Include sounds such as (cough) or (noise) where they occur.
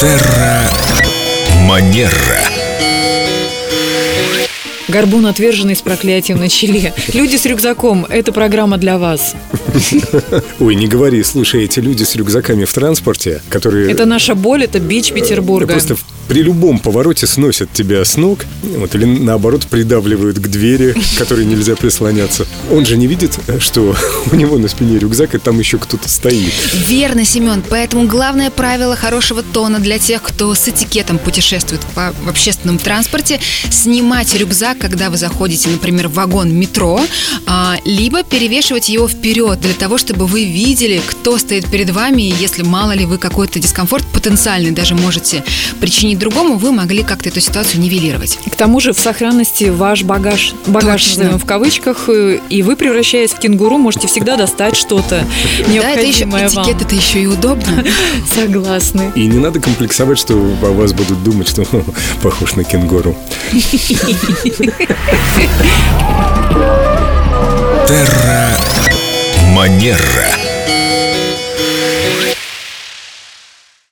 Терра Манера. Горбун отверженный с проклятием на челе. Люди с рюкзаком, это программа для вас. Ой, не говори, слушай, эти люди с рюкзаками в транспорте, которые... Это наша боль, это бич Петербурга. Просто при любом повороте сносят тебя с ног, вот, или наоборот придавливают к двери, к которой нельзя прислоняться. Он же не видит, что (laughs) у него на спине рюкзак, и там еще кто-то стоит. Верно, Семен. Поэтому главное правило хорошего тона для тех, кто с этикетом путешествует по, в общественном транспорте, снимать рюкзак, когда вы заходите, например, в вагон метро, а, либо перевешивать его вперед для того, чтобы вы видели, кто стоит перед вами, и если мало ли вы какой-то дискомфорт потенциальный даже можете причинить другому, вы могли как-то эту ситуацию нивелировать. К тому же в сохранности ваш багаж, багаж Точно. в кавычках, э, и вы, превращаясь в кенгуру, можете всегда достать что-то Да, это еще необходимое вам. этикет, это еще и удобно. (laughs) Согласны. И не надо комплексовать, что о вас будут думать, что (laughs) похож на кенгуру. (laughs) Терра Манера.